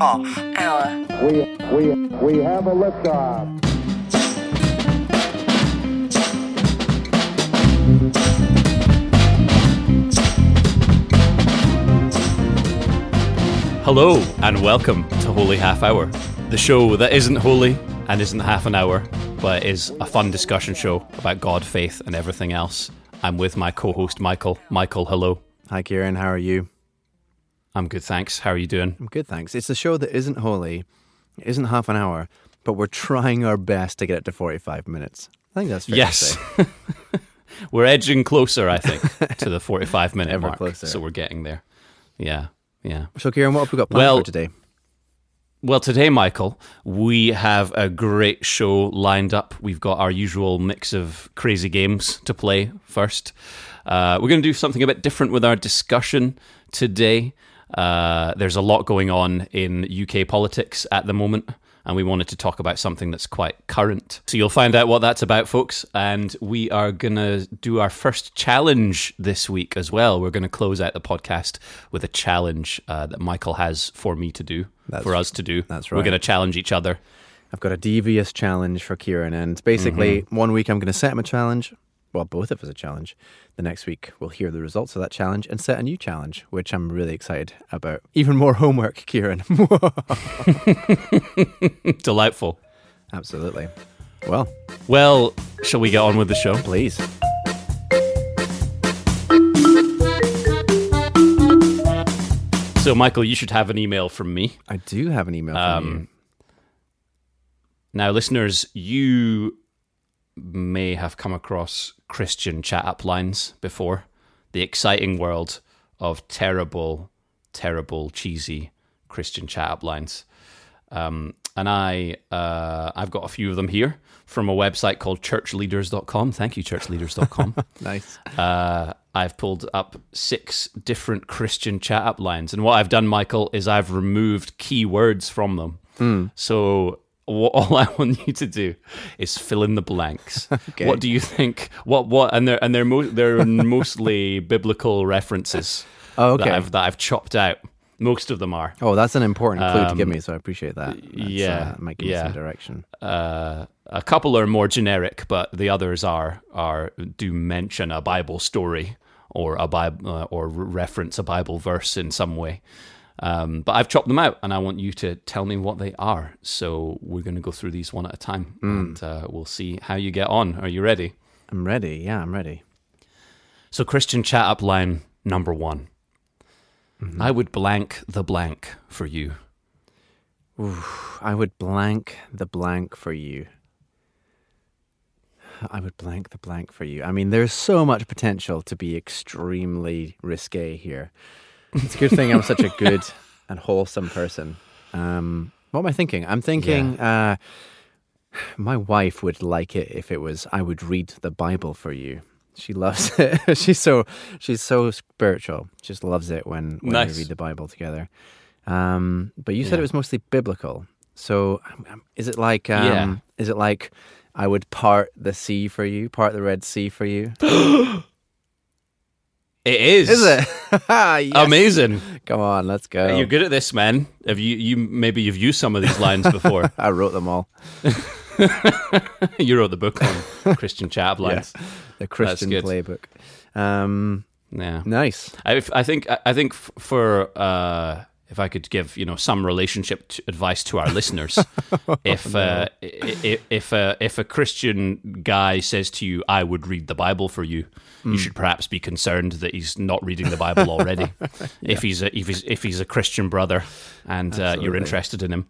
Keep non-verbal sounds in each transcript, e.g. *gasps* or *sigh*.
off. Hour. We, we, we have a liftoff. Hello and welcome to Holy Half Hour, the show that isn't holy and isn't half an hour, but is a fun discussion show about God, faith, and everything else. I'm with my co-host Michael. Michael, hello. Hi, Kieran. How are you? I'm good, thanks. How are you doing? I'm good, thanks. It's a show that isn't holy, it isn't half an hour, but we're trying our best to get it to 45 minutes. I think that's fair yes. *laughs* we're edging closer, I think, to the *laughs* 45 minute Ever mark. closer. So we're getting there. Yeah, yeah. So, Kieran, what have we got planned Well- for today? Well, today, Michael, we have a great show lined up. We've got our usual mix of crazy games to play first. Uh, we're going to do something a bit different with our discussion today. Uh, there's a lot going on in UK politics at the moment, and we wanted to talk about something that's quite current. So you'll find out what that's about, folks. And we are going to do our first challenge this week as well. We're going to close out the podcast with a challenge uh, that Michael has for me to do, That's- for us to do. that's right. We're going to challenge each other. I've got a devious challenge for Kieran, and basically, Mm-hmm. one week I'm going to set him a challenge. Well, both of us a challenge. The next week, we'll hear the results of that challenge and set a new challenge, which I'm really excited about. Even more *laughs* homework, Kieran. *laughs* *laughs* Delightful. Absolutely. Well, Well, shall we get on with the show? please. So, Michael, you should have an email from me. I do have an email from Um, Now, listeners, you may have come across Christian chat up lines before. The exciting world of terrible, terrible, cheesy Christian chat up lines. Um, and I, uh, I've got a few of them here from a website called churchleaders.com. Thank you, churchleaders.com. *laughs* Nice. uh, I've pulled up six different Christian chat up lines. And what I've done, Michael, is I've removed key words from them. So what, *laughs* all I want you to do is fill in the blanks. *laughs* Okay. What do you think? What what? And they're and they're mo- they're *laughs* mostly biblical references. Oh, okay. That I've that I've chopped out. Most of them are. Oh, that's an important clue to give Um, me, so I appreciate that. That's, yeah, uh, might give me some direction. Uh, a couple are more generic, but the others are are do mention a Bible story or a Bible uh, or reference a Bible verse in some way. Um, but I've chopped them out, and I want you to tell me what they are. So we're going to go through these one at a time, and uh, we'll see how you get on. Are you ready? I'm ready. Yeah, I'm ready. So Christian chat up line number one. I would blank the blank for you. I would blank the blank for you. I would blank the blank for you. I mean, there's so much potential to be extremely risque here. It's a good thing I'm such a good and wholesome person. Um, what am I thinking? I'm thinking uh, my wife would like it if it was I would read the Bible for you. She loves *laughs* it. she's so she's so spiritual. She just loves it when when Nice. we read the Bible together. Um, but you said Yeah. it was mostly biblical. So um, um, is it like um, Yeah. is it like I would part the sea for you, part the Red Sea for you? *gasps* *gasps* *gasps* It is. Is it? *laughs* yes. Amazing. Come on, let's go. You're good at this, man. Have you, you maybe you've used some of these lines before? *laughs* I wrote them all. *laughs* you wrote the book on Christian chat lines. The Christian playbook. Um, Yeah. nice. I, I think I think for uh, if I could give you know some relationship t- advice to our listeners, *laughs* if uh, i- i- if uh, if a Christian guy says to you, "I would read the Bible for you," you should perhaps be concerned that he's not reading the Bible already. *laughs* If he's a, if he's if he's a Christian brother and uh, you're interested in him,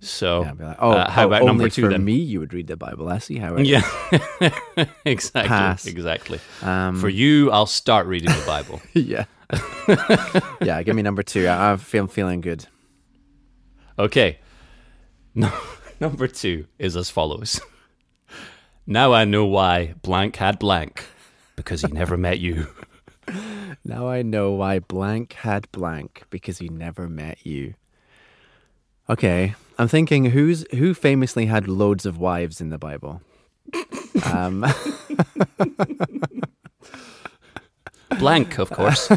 so Yeah, like, oh, uh, how oh, about number two for then? me you would read the Bible. I see how it Yeah, *laughs* exactly, Pass. exactly. Um, For you, I'll start reading the Bible. *laughs* yeah. *laughs* yeah, give me number two. I, I feel feeling good. Okay. No, number two is as follows. Now I know why blank had blank, because he never met you. Now I know why blank had blank because he never met you. Okay, I'm thinking who's who famously had loads of wives in the Bible. Um, *laughs* Blank, of course.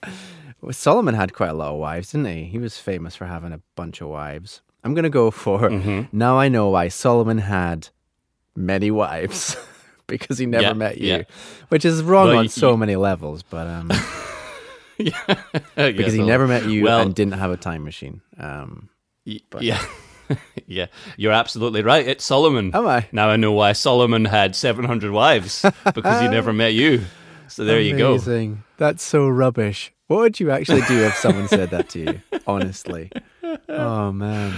*laughs* Solomon had quite a lot of wives, didn't he? He was famous for having a bunch of wives. I'm going to go for Mm-hmm. now I know why Solomon had many wives *laughs* because he never Yeah, met you, yeah. which is wrong Well, on y- so y- many levels, but um, yeah, because he never met you well, and didn't have a time machine. Um, y- yeah, *laughs* yeah. You're absolutely right. It's Solomon. Am I? Now I know why Solomon had 700 wives *laughs* because he never met you. So there you go. Amazing. That's so rubbish. What would you actually do if someone said that to you? *laughs* Honestly. Oh man.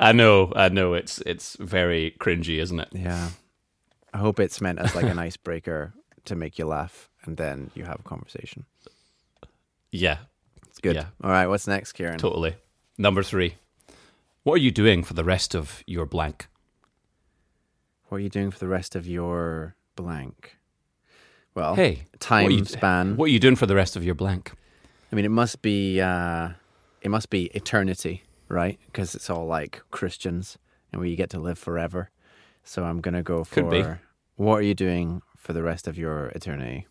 I know, I know. It's it's very cringy, isn't it? Yeah. I hope it's meant as like an icebreaker to make you laugh and then you have a conversation. Yeah, It's good. Yeah. All right, what's next, Kieran? totally. Number three. What are you doing for the rest of your blank? What are you doing for the rest of your blank? Well, Hey, time what you- span. What are you doing for the rest of your blank? I mean, it must be uh, it must be eternity, right? Because it's all like Christians, and where you get to live forever. So I'm gonna go for Could be. what are you doing for the rest of your eternity?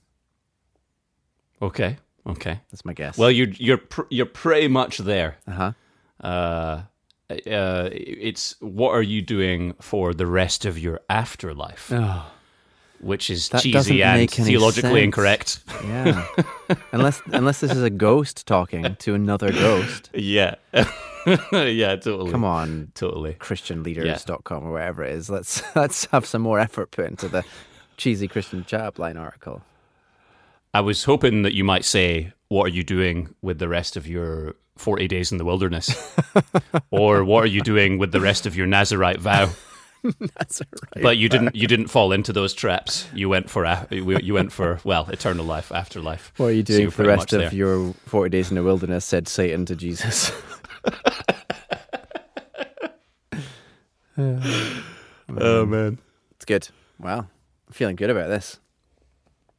Okay, okay. That's my guess. Well, you're you're pr- you're pretty much there. uh huh. Uh, it's what are you doing for the rest of your afterlife, Oh, which is That cheesy and theologically sense. incorrect. yeah. *laughs* unless unless this is a ghost talking to another ghost. Yeah, *laughs* yeah, totally. Come on, totally. christianleaders.com or wherever it is. Let's *laughs* let's have some more effort put into the cheesy Christian chat line article. I was hoping that you might say, "What are you doing with the rest of your forty days in the wilderness?" *laughs* or "What are you doing with the rest of your Nazarite vow?" *laughs* Right. But you didn't. You didn't fall into those traps. You went for a, you went for well, eternal life, afterlife. What are you doing you're for the rest of there. your 40 days in the wilderness? said Satan to Jesus. *laughs* Oh um, man. It's good. Wow. I'm feeling good about this.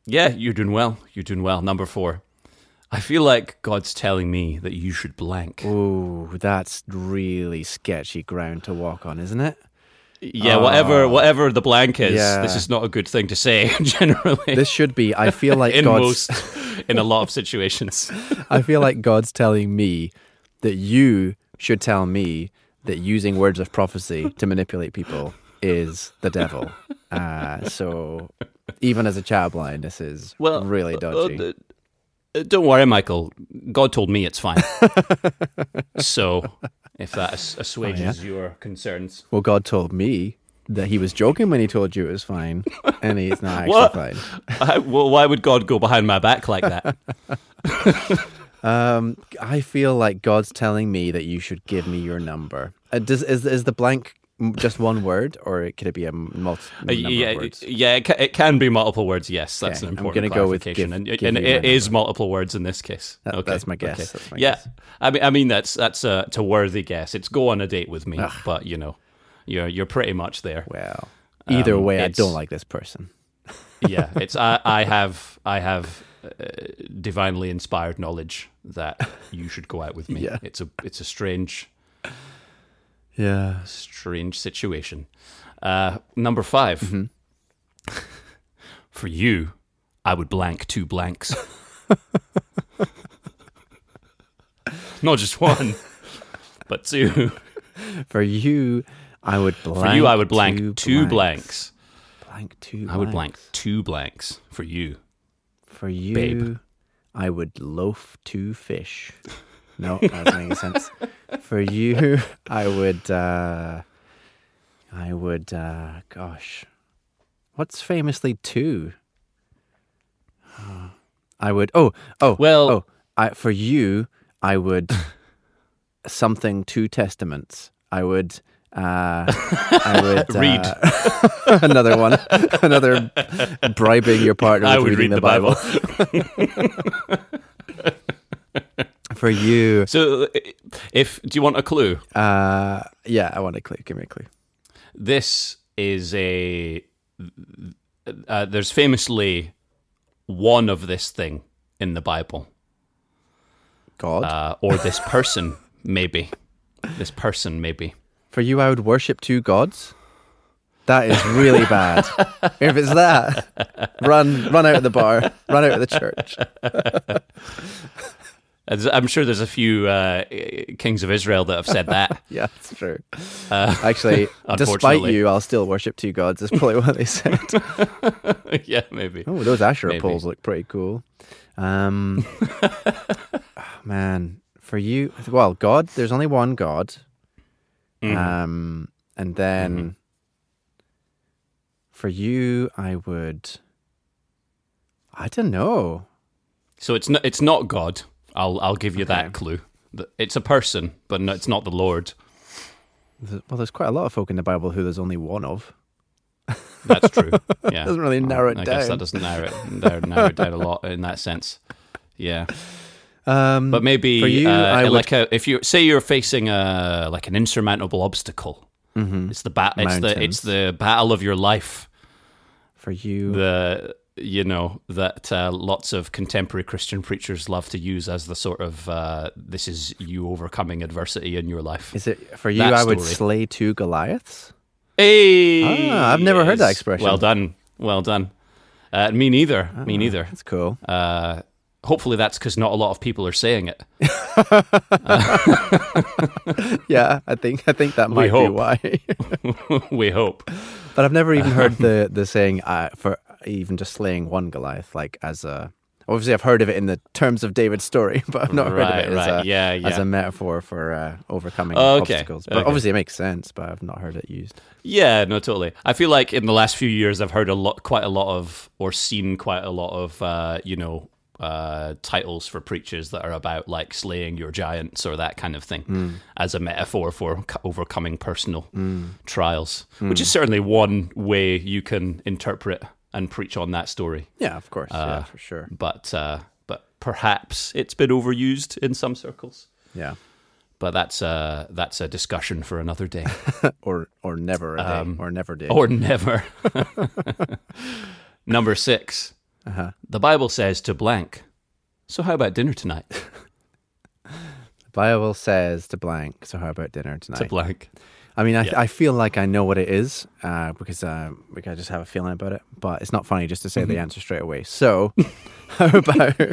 Yeah, you're doing well. You're doing well. Number four. I feel like God's telling me that you should blank. Ooh, that's really sketchy ground to walk on, isn't it? Yeah, whatever whatever the blank is, Yeah. this is not a good thing to say *laughs* generally. This should be. I feel like *laughs* in God's. most in a lot of situations. *laughs* I feel like God's telling me that you should tell me that using words of prophecy to manipulate people is the devil. Uh, so even as a child blind, this is Well, really uh, dodgy. uh, Don't worry, Michael. God told me it's fine. *laughs* so, if that as- assuages your concerns, well, God told me that he was joking when he told you it was fine, and he's not *laughs* actually What? fine. *laughs* I, well, why would God go behind my back like that? Um, I feel like God's telling me that you should give me your number. Uh, does is is the blank just one word, or could it be a multi Uh, yeah, words? yeah, it can, it can be multiple words. Yes, that's Okay, an I'm important gonna go with clarification, give- and, give and it is multiple words in this case. That- okay, that's my guess, okay. that's my yeah, guess. I mean, I mean that's that's a, it's a worthy guess. It's go on a date with me, but you know, you're you're pretty much there. Well, either Um, way, I don't like this person. *laughs* yeah, it's I, I *laughs* have I have uh, divinely inspired knowledge that you should go out with me. Yeah. It's a it's a strange Yeah. strange situation. Uh, number 5 Mm-hmm. *laughs* For you, I would blank two blanks. *laughs* Not just one, but two. For you, I would blank. For you, I would blank two, two blanks. blanks. Blank two. I would blank two blanks for you. For you, babe. I would loaf two fish. *laughs* No, that doesn't make any sense. *laughs* For you, I would. uh I would. uh Gosh, what's famously two? I would. Oh, oh. Well- oh. I for you, I would *laughs* something two testaments. I would. Uh, I *laughs* would Read. uh, another one, another bribing your partner. I with would reading read the Bible. For you, So, if do you want a clue? uh, yeah, I want a clue. Give me a clue. This is a. Uh, there's famously one of this thing in the Bible, God. uh, or this person, *laughs* maybe. This person, maybe. For you, I would worship two gods. That is really *laughs* bad. if it's that, run, run out of the bar, run out of the church. *laughs* I'm sure there's a few uh, kings of Israel that have said that. *laughs* Yeah, it's true. Uh, Actually, *laughs* despite you, I'll still worship two gods. Is probably what they said. *laughs* yeah, maybe. Oh, those Asherah Maybe. poles look pretty cool. Um, oh, man, for you, well, God, there's only one God. Mm. Um, and then Mm-hmm. for you, I would. I don't know. So it's not it's not God. I'll I'll give you Okay. that clue. It's a person, but no, it's not the Lord. Well, there's quite a lot of folk in the Bible who there's only one of. That's true. *laughs* Yeah, Doesn't really narrow it I guess that doesn't narrow it narrow, it down a lot in that sense. Yeah, Um, but maybe for you, uh, I would- like a, if you say you're facing a like an insurmountable obstacle. It's the bat. It's the Mm-hmm. It's the battle of your life. for you, The you know that uh, lots of contemporary Christian preachers love to use as the sort of uh, this is you overcoming adversity in your life. is it for you? that I would slay two Goliaths. Hey, Ah, I've never heard that expression. Well done, well done. Uh, me neither. me neither. That's cool. Uh, hopefully, that's because not a lot of people are saying it. *laughs* *laughs* Yeah, I think I think that might be why. *laughs* we hope. but I've never even heard the the saying uh, for even just slaying one Goliath, like as a. Obviously, I've heard of it in the terms of David's story, *laughs* but I've not heard of it as, a, Yeah, as a metaphor for uh, overcoming Oh, okay, obstacles. But okay. obviously, it makes sense. But I've not heard it used. Yeah, no, totally. I feel like in the last few years, I've heard a lot, quite a lot of, or seen quite a lot of, uh, you know, uh, titles for preachers that are about like slaying your giants or that kind of thing Hmm. as a metaphor for c- overcoming personal trials, Hmm. which is certainly one way you can interpret and preach on that story. Yeah, of course. Uh, yeah, for sure. But uh, but perhaps it's been overused in some circles. Yeah, But that's uh, that's a discussion for another day. *laughs* or or never a day, Um, or never did. or never. *laughs* Number 6 Uh-huh. The Bible says to blank. So how about dinner tonight? *laughs* the Bible says to blank. So how about dinner tonight? to blank. I mean, I, Yeah. I feel like I know what it is uh, because uh, because I just have a feeling about it. But it's not funny just to say Mm-hmm. the answer straight away. So, *laughs* how about *laughs*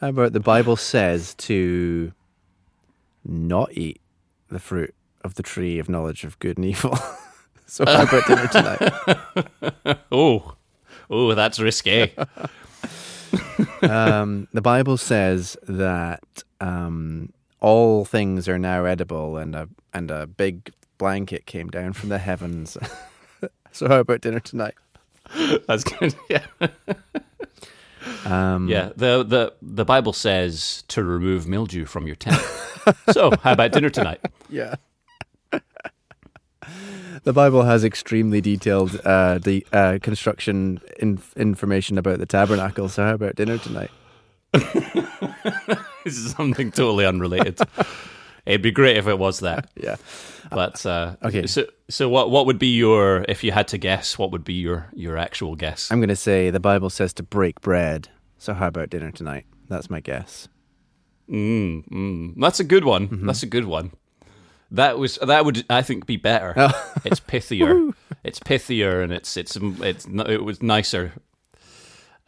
how about the Bible says to not eat the fruit of the tree of knowledge of good and evil. *laughs* so, how about dinner tonight? Oh, oh, that's risque. Um, the Bible says that um, all things are now edible, and a and a big blanket came down from the heavens. *laughs* so, how about dinner tonight? *laughs* that's good. Yeah. Um, Yeah. The, the the Bible says to remove mildew from your tent. so how about dinner tonight? *laughs* Yeah. the Bible has extremely detailed uh, the uh, construction in- information about the tabernacle. So, how about dinner tonight? *laughs* This is something totally unrelated. It'd be great if it was that. *laughs* Yeah. But uh, Okay. So so what what would be your if you had to guess? What would be your your actual guess? I'm going to say the Bible says to break bread. So, how about dinner tonight? That's my guess. Mm, mm. That's a good one. Mm-hmm. That's a good one. That was that would I think be better. Oh. it's pithier. *laughs* it's pithier and it's it's it's it was nicer.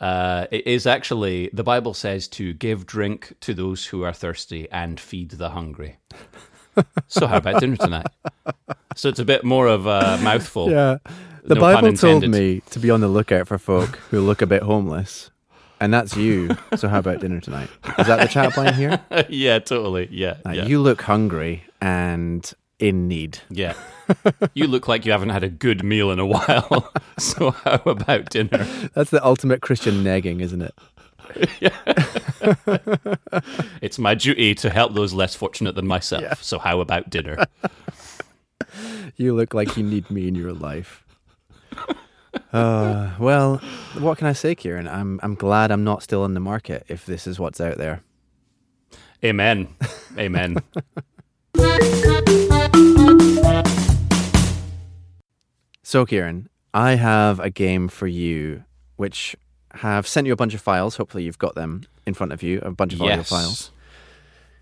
Uh, it is actually the Bible says to give drink to those who are thirsty and feed the hungry. *laughs* so how about dinner tonight? So it's a bit more of a mouthful. Yeah. The No Bible told me to be on the lookout for folk who look a bit homeless. And that's you. So how about dinner tonight? Is that the chat line here? *laughs* yeah, totally. Yeah, Uh, yeah. You look hungry and in need. Yeah. *laughs* you look like you haven't had a good meal in a while. *laughs* so how about dinner? That's the ultimate Christian nagging, isn't it? *laughs* It's my duty to help those less fortunate than myself. Yeah. So how about dinner? You look like you need me in your life. Uh, well, what can I say, Kieran? I'm I'm glad I'm not still in the market if this is what's out there. Amen. Amen. So, Kieran, I have a game for you, which have sent you a bunch of files. Hopefully, you've got them in front of you, a bunch of audio files.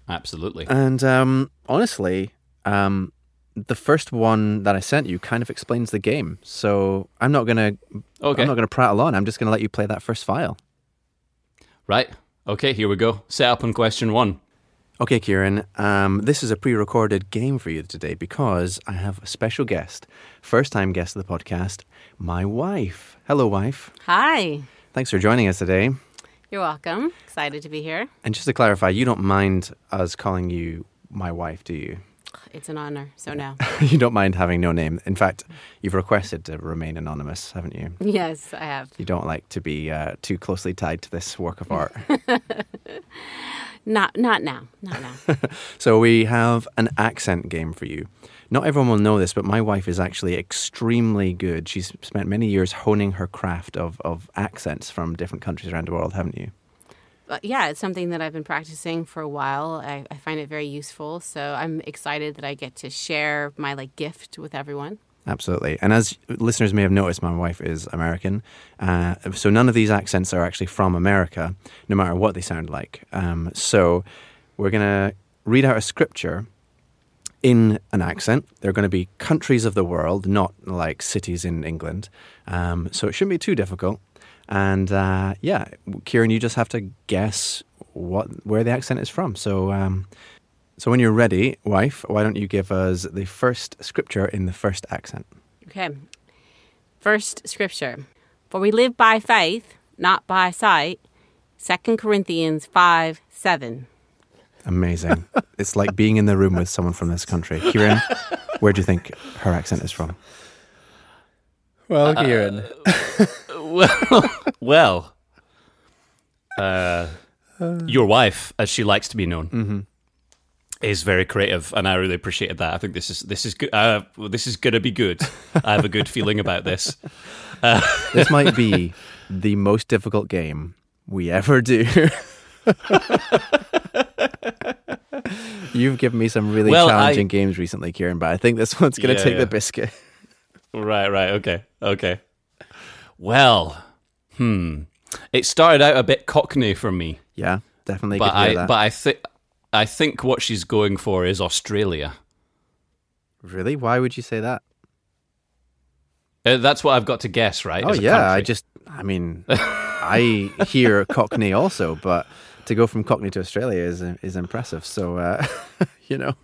Absolutely. And um, honestly, um, the first one that I sent you kind of explains the game. So I'm not gonna Okay. I'm not gonna prattle on. I'm just gonna let you play that first file. Right. Okay, here we go. Set up on question one. Okay, Kieran, um, this is a pre recorded game for you today because I have a special guest, first time guest of the podcast, my wife. Hello, wife. Hi. Thanks for joining us today. You're welcome. Excited to be here. And just to clarify, you don't mind us calling you my wife, do you? It's an honor. So now. *laughs* you don't mind having no name. In fact, you've requested to remain anonymous, haven't you? yes, I have. You don't like to be uh, too closely tied to this work of art. *laughs* Not not now. Not now. *laughs* so we have an accent game for you. Not everyone will know this, but my wife is actually extremely good. She's spent many years honing her craft of, of accents from different countries around the world, haven't you? Yeah, it's something that I've been practicing for a while. I, I find it very useful. So I'm excited that I get to share my like gift with everyone. Absolutely. And as listeners may have noticed, my wife is American. Uh, so none of these accents are actually from America, no matter what they sound like. Um, so we're going to read out a scripture in an accent. They're going to be countries of the world, not like cities in England. Um, so it shouldn't be too difficult. And uh, yeah, Kieran, you just have to guess what where the accent is from. So um, so when you're ready, wife, why don't you give us the first scripture in the first accent? Okay. First scripture. For we live by faith, not by sight. 2 Corinthians 5 7. Amazing. *laughs* it's like being in the room with someone from this country. Kieran, where do you think her accent is from? Well, Kieran. *laughs* Well, well, uh, your wife, as she likes to be known, is very creative, and I really appreciated that. I think this is this is good. Uh, this is going to be good. I have a good feeling about this. *laughs* This might be the most difficult game we ever do. *laughs* You've given me some really Well, I- challenging games recently, Kieran, but I think this one's going to Yeah, take yeah. the biscuit. Right, right, okay, okay. Well, hmm. It started out a bit Cockney for me, Yeah, definitely. but I that. but I think I think what she's going for is Australia. really, why would you say that? Uh, that's what I've got to guess, right? Oh yeah, I just, I mean, *laughs* I hear Cockney also, but to go from Cockney to Australia is is impressive. So uh, *laughs* you know,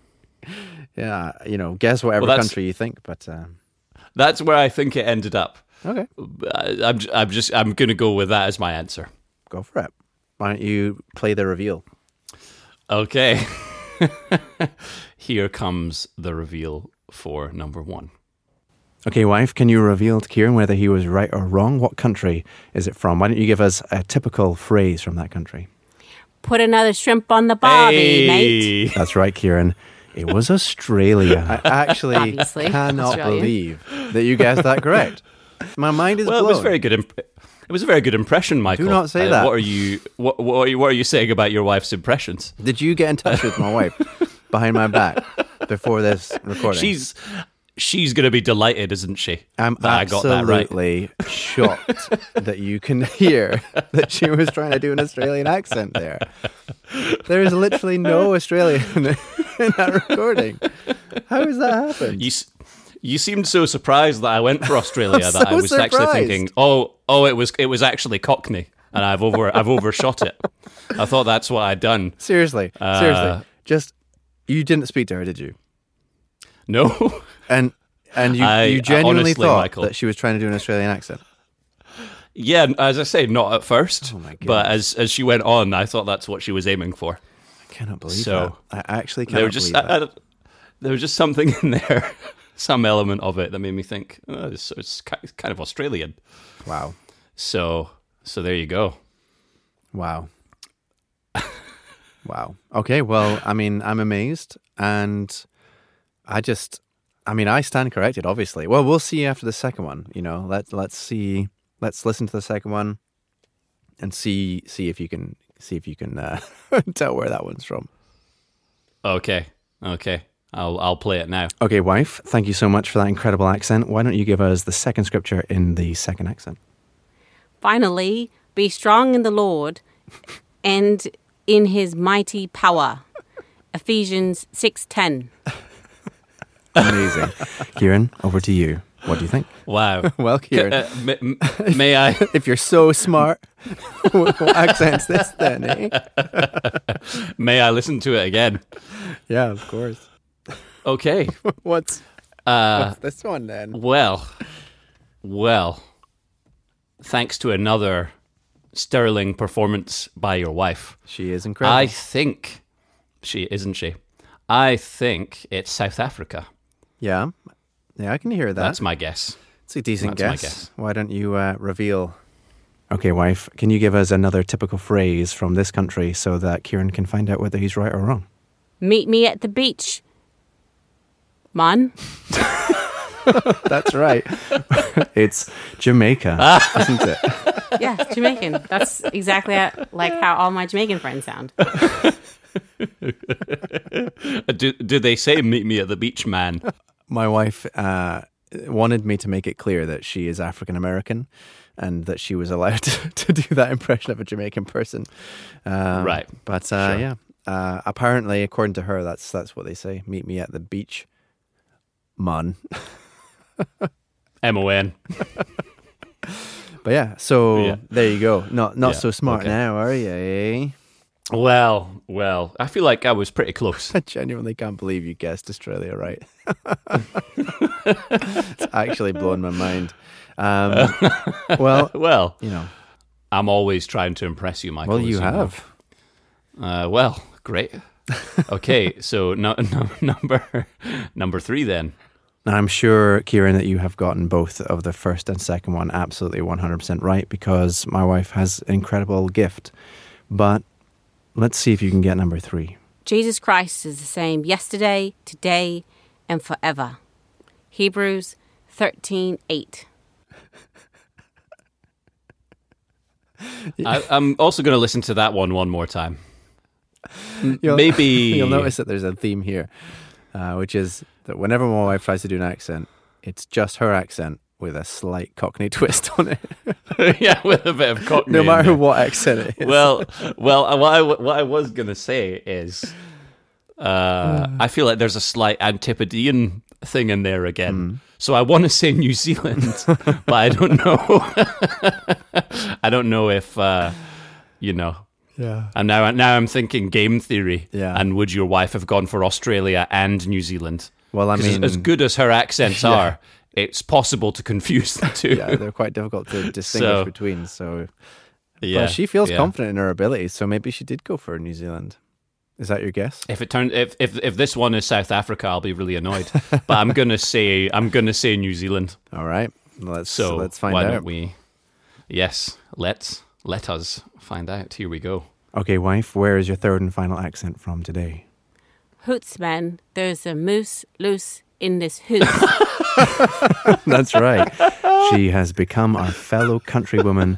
yeah, you know, guess whatever Well, country you think, but um, that's where I think it ended up. okay, I, I'm j- I'm just I'm going to go with that as my answer. go for it. Why don't you play the reveal? Okay. *laughs* Here comes the reveal for number one. Okay, wife, can you reveal to Kieran whether he was right or wrong? What country is it from? Why don't you give us a typical phrase from that country? Put another shrimp on the barbie, mate. That's right, Kieran. It was Australia. I actually Obviously, cannot Australia. believe that you guessed that correct. My mind is Well, blown. it was very good. Imp- it was a very good impression, Michael. Do not say Uh, that. What are you? What, what, are you, what are you saying about your wife's impressions? Did you get in touch with my wife *laughs* behind my back before this recording? She's she's going to be delighted, isn't she? I'm that I got that right. absolutely shocked that you can hear that she was trying to do an Australian accent there. There is literally no *laughs* Australian *laughs* in that recording. How has that happened? You you seemed so surprised that I went for *laughs* Australia that I was actually thinking, oh oh, it was it was actually Cockney, and I've over I've overshot it. I thought that's what I'd done. Seriously, Uh, seriously. Just you didn't speak to her, did you? No. *laughs* And and you, I- you genuinely honestly, thought Michael- that she was trying to do an Australian accent. Yeah, as I say, not at first, Oh my but as as she went on, I thought that's what she was aiming for. I cannot believe So, that. I actually There cannot was just believe I, that. I, there was just something *laughs* in there, some element of it that made me think oh, it's, it's it's kind of Australian. wow. So so there you go. Wow. wow. Okay, well, I mean, I'm amazed and I just I mean, I stand corrected obviously. Well, we'll see after the second one, you know. Let let's see let's listen to the second one and see see if you can see if you can uh, *laughs* tell where that one's from. Okay, okay, I'll I'll play it now. Okay, wife, thank you so much for that incredible accent. Why don't you give us the second scripture in the second accent? Finally, be strong in the Lord and in his mighty power. Ephesians 6:10. *laughs* Amazing. Kieran, over to you. What do you think? *laughs* Wow. *laughs* Well, Kieran, Uh, may, *laughs* may I? if you're so smart, what accent's this then, eh? May I listen to it again? Yeah, of course. Okay. What's, Uh, what's this one then? well, well. Thanks to another sterling performance by your wife, She is incredible. I think she isn't she. I think it's South Africa. yeah, yeah, I can hear that. That's my guess. It's a decent That's my guess. guess. Why don't you uh, reveal? Okay, wife, can you give us another typical phrase from this country so that Kieran can find out whether he's right or wrong? Meet me at the beach. Man. *laughs* That's right. *laughs* it's Jamaica, isn't it? *laughs* Yeah, Jamaican. That's exactly how, like how all my Jamaican friends sound. Do, do they say meet me at the beach, man? My wife uh, wanted me to make it clear that she is African American and that she was allowed *laughs* to, to do that impression of a Jamaican person. Um, Right. But uh, Sure. yeah, uh, apparently, according to her, that's that's what they say. Meet me at the beach, man. M O N. *laughs* But yeah, so Yeah. there you go. Not not Yeah, so smart okay. now, are you? Eh? Well, well, I feel like I was pretty close. *laughs* I genuinely can't believe you guessed Australia right. it's actually blown my mind. Um, *laughs* well, Well, you know, I'm always trying to impress you, Michael. well, you have. Uh, well, great. Okay, *laughs* so no, no, number number three then. Now, I'm sure, Kieran, that you have gotten both of the first and second one absolutely 100% right because my wife has an incredible gift. But let's see if you can get number three. Jesus Christ is the same yesterday, today, and forever. Hebrews 13 8. I, I'm also going to listen to that one one more time. *laughs* You'll- Maybe *laughs* You'll notice that there's a theme here, uh, which is that whenever my wife tries to do an accent, it's just her accent with a slight Cockney *laughs* twist on it, *laughs* yeah, with a bit of cockney. no matter what accent it is. Well, well, uh, what I, what I was going to say is, uh, I feel like there's a slight Antipodean thing in there again. So I want to say New Zealand, *laughs* but I don't know. I don't know if uh, you know. yeah. And now, now I'm thinking game theory. Yeah. And would your wife have gone for Australia and New Zealand? Well, I mean, as good as her accents Yeah. are, it's possible to confuse the two. yeah, they're quite difficult to *laughs* distinguish So, between. So, Yeah, but she feels yeah. confident in her abilities, so maybe she did go for New Zealand. Is that your guess? If it turns if, if if this one is South Africa, I'll be really annoyed. but I'm gonna *laughs* say I'm gonna say New Zealand. All right, let's So let's find out. why out. don't we? Yes, let's let us find out. Here we go. Okay, wife, where is your third and final accent from today? Hoots, man. There's a moose loose in this hoot. *laughs* That's right. she has become our fellow countrywoman.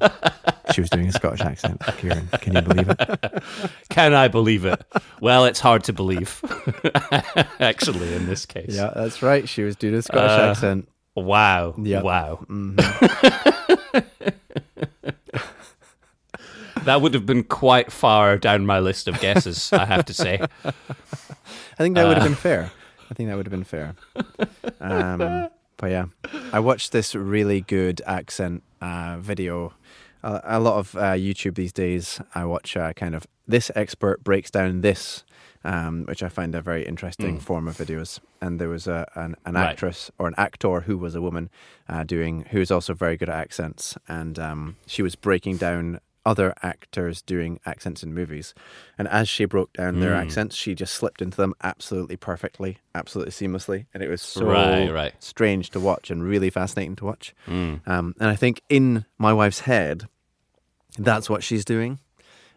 She was doing a Scottish accent, Kieran. Can you believe it? Can I believe it? Well, it's hard to believe. *laughs* Actually, in this case. Yeah, that's right. She was doing a Scottish Uh, accent. Wow. Yep. Wow. Mm-hmm. *laughs* that would have been quite far down my list of guesses, I have to say. I think that would have Uh. been fair. I think that would have been fair. Um, but yeah, I watched this really good accent uh, video. A, a lot of uh, YouTube these days, I watch uh, kind of this expert breaks down this, um, which I find a very interesting form of videos. And there was a, an, an Right. actress or an actor who was a woman uh, doing, who's also very good at accents, and um, she was breaking down other actors doing accents in movies. And as she broke down their Mm. accents, she just slipped into them absolutely perfectly, absolutely seamlessly. And it was so Right, right. strange to watch and really fascinating to watch. Mm. Um, and I think in my wife's head, that's what she's doing.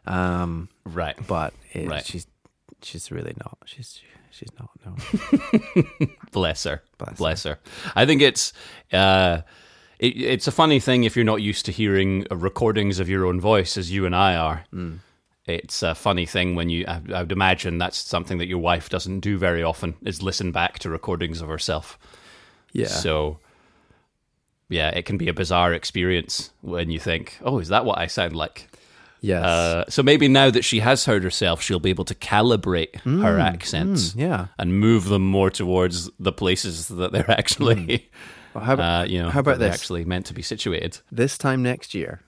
Um, Right. but it, Right. she's she's really not. She's she's not. No. *laughs* Bless her. Bless Bless, her. I think it's uh, it, it's a funny thing if you're not used to hearing uh, recordings of your own voice, as you and I are. Hmm. It's a funny thing when you. I, I would imagine that's something that your wife doesn't do very often. Is listen back to recordings of herself. Yeah. So. Yeah, it can be a bizarre experience when you think, "Oh, is that what I sound like?" yes. Uh, so maybe now that she has heard herself, she'll be able to calibrate her accents Mm, yeah. and move them more towards the places that they're *laughs* actually Well, how about- uh, you know, how about this? actually meant to be situated. this time next year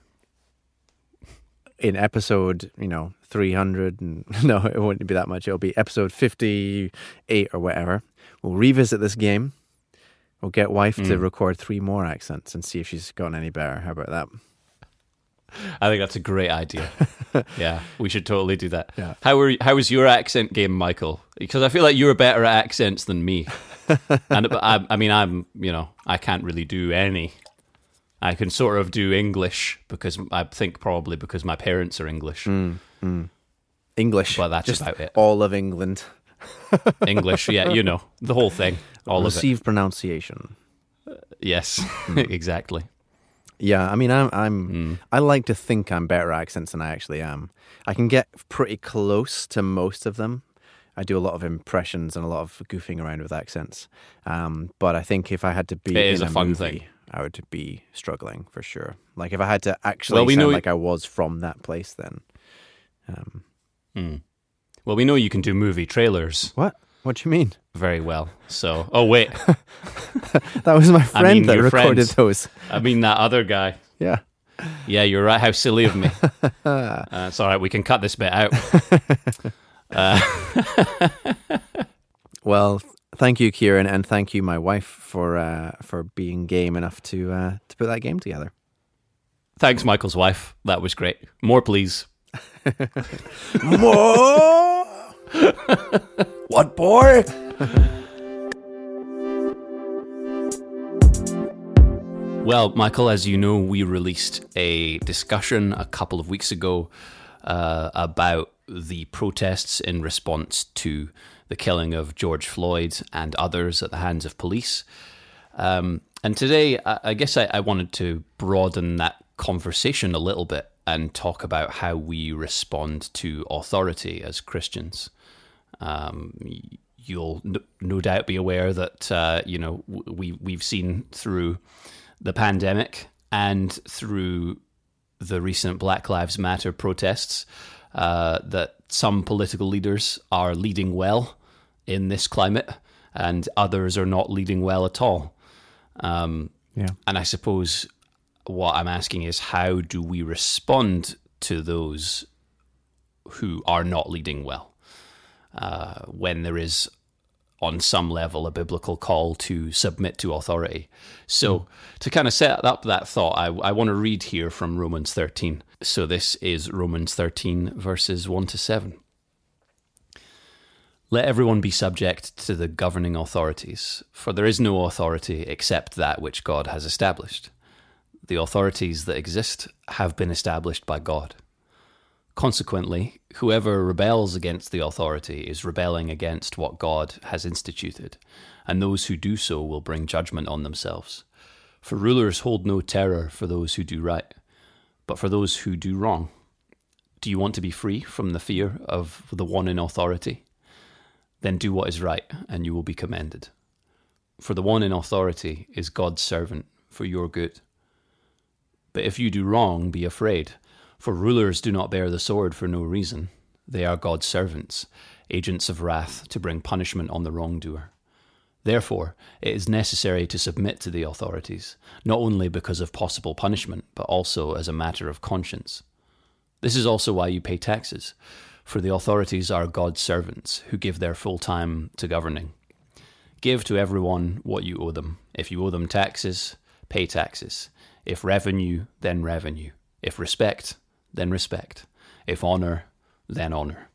in episode you know 300 and *laughs* no it won't be that much it'll be episode 58 or whatever we'll revisit this game we'll get wife to Mm. record three more accents and see if she's gotten any better how about that I think that's a great idea. *laughs* yeah, we should totally do that. Yeah. How were how was your accent game, Michael? Because I feel like you were better at accents than me. *laughs* *laughs* and I, I mean, I'm you know I can't really do any. I can sort of do English because I think probably because my parents are English. Mm, mm. english Well, that's just about it. all of england *laughs* English, yeah, you know the whole thing, all of it. received pronunciation uh, Yes, mm. *laughs* exactly. Yeah, I mean, I'm, I'm, Mm. I like to think I'm better at accents than I actually am. I can get pretty close to most of them. I do a lot of impressions and a lot of goofing around with accents. Um, but I think if I had to be It is in a fun movie, thing. I would be struggling for sure. Like if I had to actually Well, we sound know- like I was from that place, then um, Mm. Well, we know you can do movie trailers what? What do you mean? very well. So, oh wait, *laughs* That was my I friend mean, that recorded friends. those. I mean that other guy. Yeah. Yeah, you're right. How silly of me. *laughs* uh, it's all right. We can cut this bit out. *laughs* *laughs* Well, thank you, Kieran, and thank you, my wife, for uh, for being game enough to uh, to put that game together. Thanks, Michael's wife. That was great. More, please. *laughs* More? what, boy? Well, Michael, as you know, we released a discussion a couple of weeks ago uh, about the protests in response to the killing of George Floyd and others at the hands of police. Um, and today, I, I guess I, I wanted to broaden that conversation a little bit and talk about how we respond to authority as Christians. Um, you'll no, no doubt be aware that uh, you know we we've seen through the pandemic and through the recent Black Lives Matter protests uh, that some political leaders are leading well in this climate, and others are not leading well at all. Um, Yeah. and I suppose what I'm asking is how do we respond to those who are not leading well uh, when there is, on some level, a biblical call to submit to authority? So, to kind of set up that thought, I, I want to read here from Romans 13. So, this is Romans 13, verses 1 to 7. Let everyone be subject to the governing authorities, for there is no authority except that which God has established. The authorities that exist have been established by God. Consequently, whoever rebels against the authority is rebelling against what God has instituted, and those who do so will bring judgment on themselves. For rulers hold no terror for those who do right, but for those who do wrong. Do you want to be free from the fear of the one in authority? Then do what is right, and you will be commended. For the one in authority is God's servant for your good. But if you do wrong, be afraid, for rulers do not bear the sword for no reason. They are God's servants, agents of wrath to bring punishment on the wrongdoer. Therefore, it is necessary to submit to the authorities, not only because of possible punishment, but also as a matter of conscience. This is also why you pay taxes, for the authorities are God's servants who give their full time to governing. Give to everyone what you owe them. If you owe them taxes, pay taxes. If revenue, then revenue. If respect, then respect. If honor, then honor.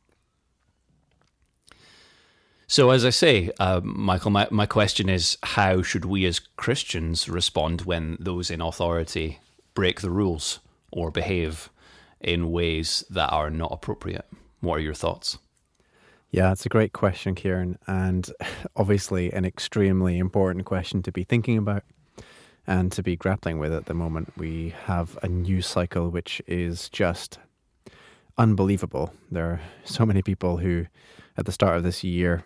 So, as I say, uh, Michael, my, my question is how should we as Christians respond when those in authority break the rules or behave in ways that are not appropriate? What are your thoughts? Yeah, it's a great question, Kieran, and *laughs* obviously an extremely important question to be thinking about and to be grappling with at the moment. We have a news cycle which is just unbelievable. There are so many people who, at the start of this year,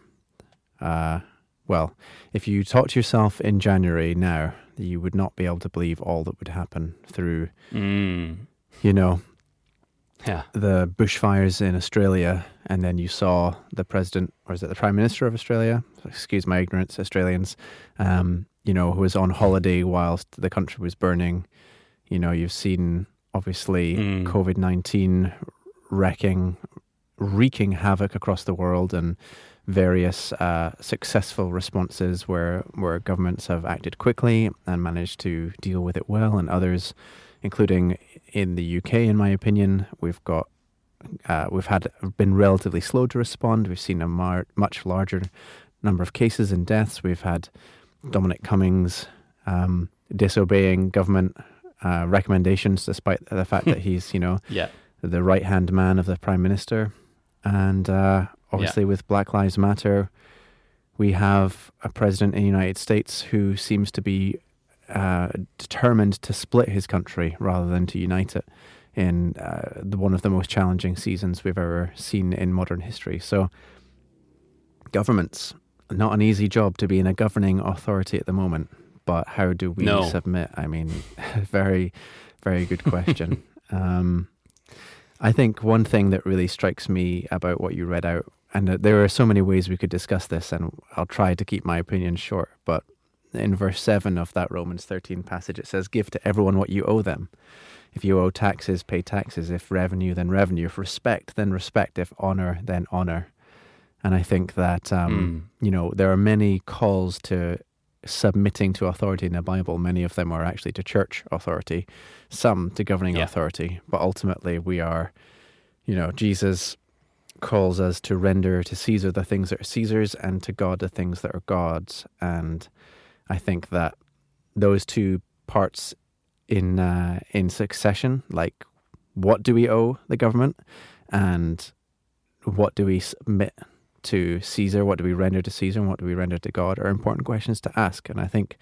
uh, well, if you talk to yourself in January now, you would not be able to believe all that would happen through, Mm. you know, Yeah. the bushfires in Australia, and then you saw the president, or is it the prime minister of Australia? Excuse my ignorance, Australians, um, you know, who was on holiday whilst the country was burning. You know, you've seen obviously Mm. COVID nineteen wrecking, wreaking havoc across the world, and various uh, successful responses where where governments have acted quickly and managed to deal with it well, and others, including in the UK, in my opinion, we've got uh, we've had been relatively slow to respond. We've seen a mar- much larger number of cases and deaths. We've had Dominic Cummings um, disobeying government uh, recommendations, despite the fact that *laughs* he's you know Yeah. the right hand man of the prime minister, and uh, obviously with Black Lives Matter, we have a president in the United States who seems to be uh, determined to split his country rather than to unite it in uh, the, one of the most challenging seasons we've ever seen in modern history. So, governments, not an easy job to be in a governing authority at the moment. But how do we No. submit? I mean, *laughs* very, very good *laughs* question. um, I think one thing that really strikes me about what you read out, and uh, there are so many ways we could discuss this, and I'll try to keep my opinion short, but in verse 7 of that Romans 13 passage, it says, Give to everyone what you owe them. If you owe taxes, pay taxes. If revenue, then revenue. If respect, then respect. If honor, then honor. And I think that, um, you know, there are many calls to submitting to authority in the Bible. Many of them are actually to church authority, some to governing Yeah. authority. But ultimately, we are, you know, Jesus calls us to render to Caesar the things that are Caesar's and to God the things that are God's. And I think that those two parts in uh, in succession, like what do we owe the government, and what do we submit to Caesar, what do we render to Caesar, and what do we render to God, are important questions to ask. And I think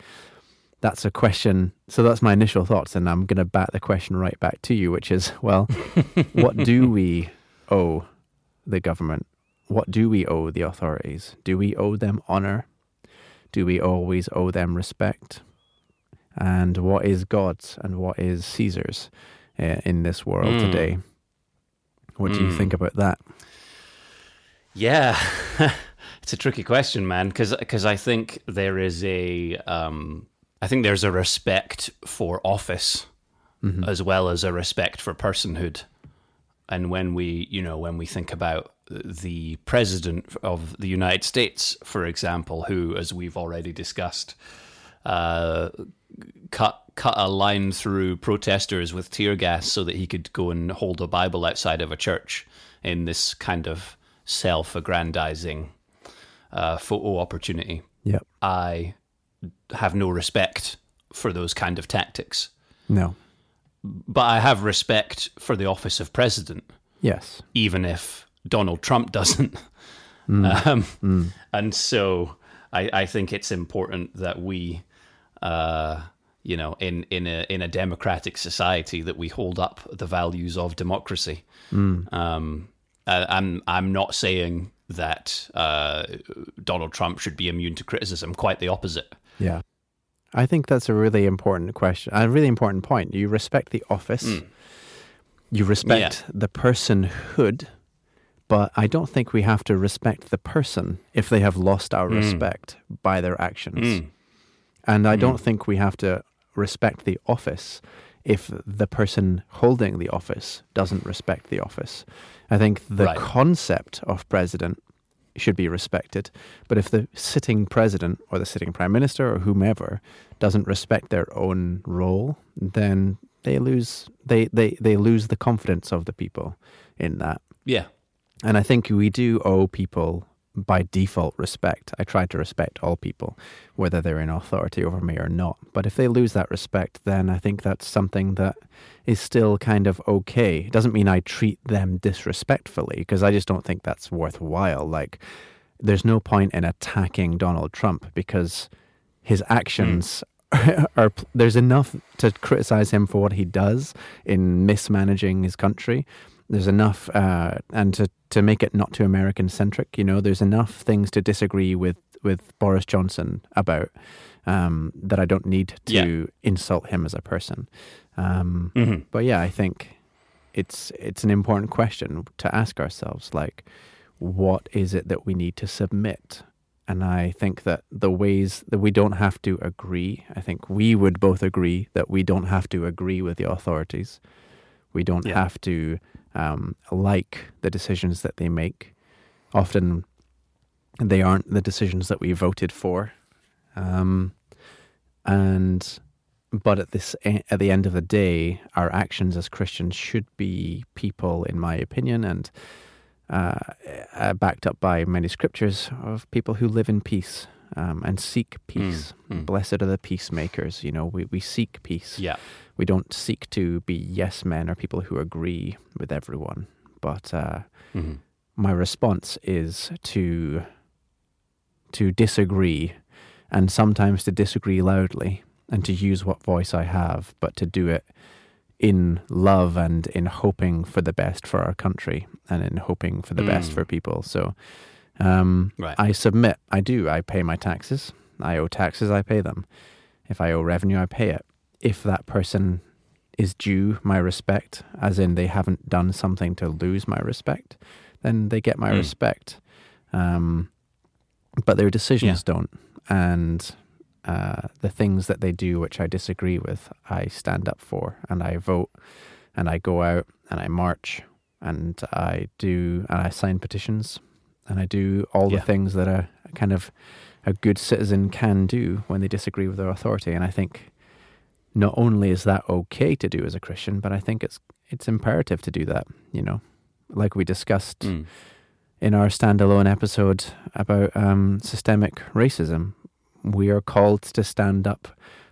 that's a question. So that's my initial thoughts, and I'm going to bat the question right back to you, which is, well, what do we *laughs* owe the government? What do we owe the authorities? Do we owe them honor? Do we always owe them respect? And what is God's and what is Caesar's uh, in this world Mm. today? What do you Mm. think about that? Yeah, *laughs* it's a tricky question, man. Because I think there is a um, I think there's a respect for office as well as a respect for personhood. And when we, you know, when we think about the president of the United States, for example, who, as we've already discussed, uh, cut cut a line through protesters with tear gas so that he could go and hold a Bible outside of a church in this kind of self-aggrandizing uh, photo opportunity. Yep. I have no respect for those kind of tactics, No. But I have respect for the office of president Yes. even if Donald Trump doesn't. Um, And so I, I think it's important that we, uh, you know, in, in a in a democratic society, that we hold up the values of democracy. Um, I, I'm I'm not saying that uh, Donald Trump should be immune to criticism. Quite the opposite. Yeah. I think that's a really important question, a really important point. You respect the office, hmm. you respect the personhood, but I don't think we have to respect the person if they have lost our hmm. respect by their actions. Hmm. And I don't think we have to respect the office if the person holding the office doesn't respect the office. I think the Right. concept of president should be respected. But if the sitting president or the sitting prime minister or whomever doesn't respect their own role, then they lose they, they, they lose the confidence of the people in that. Yeah. And I think we do owe people by default respect. I try to respect all people, whether they're in authority over me or not. But if they lose that respect, then I think that's something that is still kind of okay. It doesn't mean I treat them disrespectfully, because I just don't think that's worthwhile. Like, there's no point in attacking Donald Trump because his actions hmm. *laughs* are there's enough to criticize him for what he does in mismanaging his country there's enough uh, and to, to make it not too american centric you know there's enough things to disagree with with boris johnson about um, that i don't need to Yeah. insult him as a person um, but yeah i think it's it's an important question to ask ourselves like what is it that we need to submit and I think that the ways that we don't have to agree, I think we would both agree that we don't have to agree with the authorities. We don't Yeah. have to um, like the decisions that they make. Often they aren't the decisions that we voted for. Um, and but at this at the end of the day, our actions as Christians should be people, in my opinion, and uh, uh, backed up by many scriptures of people who live in peace um, and seek peace. mm. Blessed are the peacemakers. You know, we, we seek peace. Yeah. We don't seek to be yes men or people who agree with everyone. But uh, Mhm. my response is to to disagree, and sometimes to disagree loudly, and to use what voice I have, but to do it in love and in hoping for the best for our country and in hoping for the best Mm. for people. So um, Right. I submit. I do. I pay my taxes. I owe taxes. I pay them. If I owe revenue, I pay it. If that person is due my respect, as in they haven't done something to lose my respect, then they get my Mm. respect. Um, but their decisions don't. And uh, the things that they do, which I disagree with, I stand up for and I vote and I go out and I march and I do, and I sign petitions and I do all Yeah. the things that a, a kind of a good citizen can do when they disagree with their authority. And I think not only is that okay to do as a Christian, but I think it's it's imperative to do that. You know, like we discussed Mm. in our standalone episode about um, systemic racism, we are called to stand up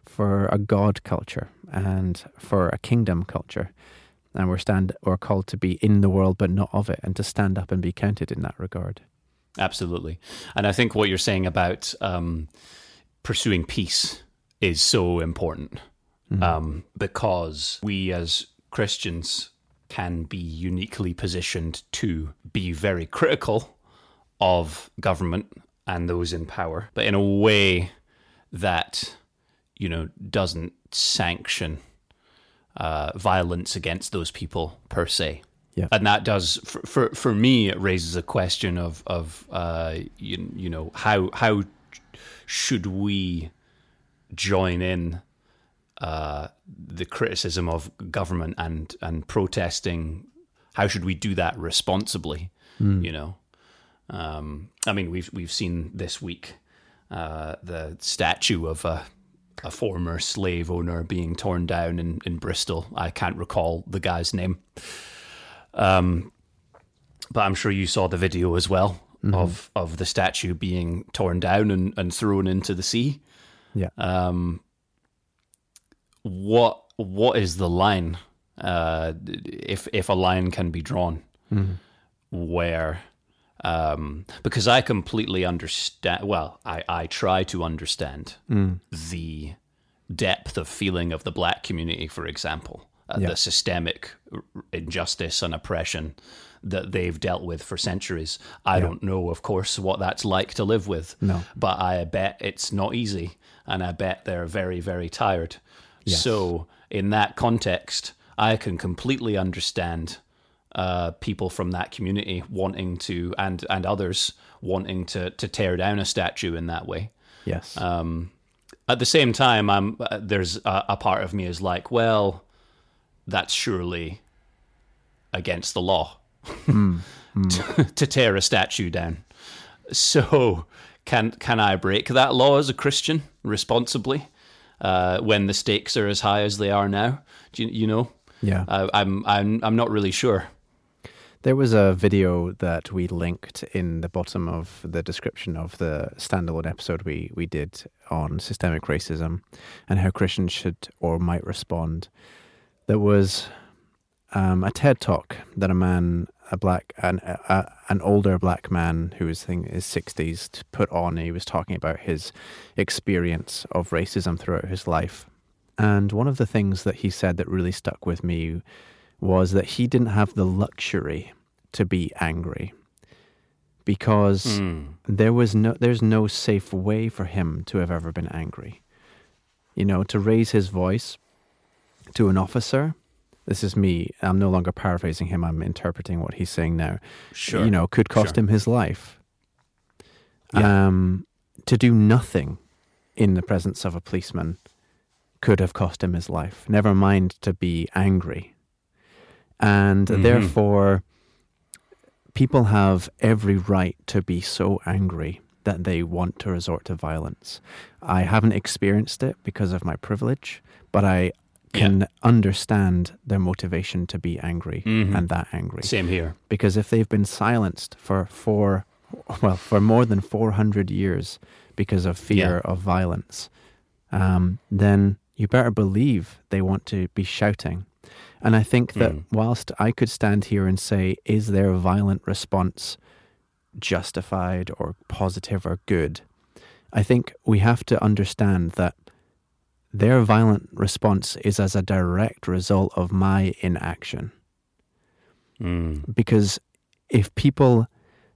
for a God culture and for a kingdom culture, and we're stand we're called to be in the world but not of it, and to stand up and be counted in that regard. Absolutely. And I think what you're saying about um, pursuing peace is so important um, because we as Christians can be uniquely positioned to be very critical of government and those in power, but in a way that, you know, doesn't sanction uh, violence against those people per se Yeah. and that does for, for for me it raises a question of of uh you, you know how how should we join in uh the criticism of government and and protesting how should we do that responsibly you know um i mean we've we've seen this week uh the statue of a a former slave owner being torn down in, in Bristol. I can't recall the guy's name. Um, but I'm sure you saw the video as well of of the statue being torn down and, and thrown into the sea. Yeah. Um, what what is the line? Uh, if if a line can be drawn, where um, because I completely understand. Well, I, I try to understand the depth of feeling of the black community, for example, uh, Yeah. the systemic injustice and oppression that they've dealt with for centuries. I don't know, of course, what that's like to live with, No. but I bet it's not easy, and I bet they're very, very tired. So, in that context, I can completely understand uh, people from that community wanting to, and and others wanting to to tear down a statue in that way. Yes. Um, at the same time, I'm uh, there's a, a part of me is like, well, that's surely against the law *laughs* to, to tear a statue down. So, can can I break that law as a Christian responsibly uh, when the stakes are as high as they are now? Do you, you know? yeah. Uh, I'm I'm I'm not really sure. There was a video that we linked in the bottom of the description of the standalone episode we, we did on systemic racism and how Christians should or might respond. There was um, a TED talk that a man, a black, an, a, an older black man who was in his 60s put on. He was talking about his experience of racism throughout his life. And one of the things that he said that really stuck with me was that he didn't have the luxury to be angry because there was no there's no safe way for him to have ever been angry. You know, to raise his voice to an officer. This is me. I'm no longer paraphrasing him. I'm interpreting what he's saying now. Sure. You know, could cost Sure. him his life. Yeah. Um, to do nothing in the presence of a policeman could have cost him his life. Never mind to be angry. And Mhm. therefore, people have every right to be so angry that they want to resort to violence. I haven't experienced it because of my privilege, but I can understand their motivation to be angry Mhm. and that angry Same here. because if they've been silenced for four, well, for more than 400 years because of fear of violence, um, then you better believe they want to be shouting. And I think that Mm. whilst I could stand here and say, is their violent response justified or positive or good? I think we have to understand that their violent response is as a direct result of my inaction Mm. because if people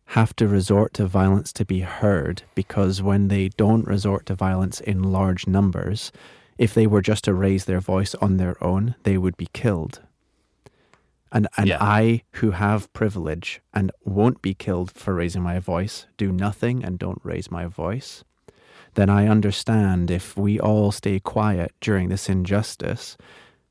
have to resort to violence to be heard, because when they don't resort to violence in large numbers, if they were just to raise their voice on their own, they would be killed. And and Yeah. I, who have privilege and won't be killed for raising my voice, do nothing and don't raise my voice, then I understand if we all stay quiet during this injustice,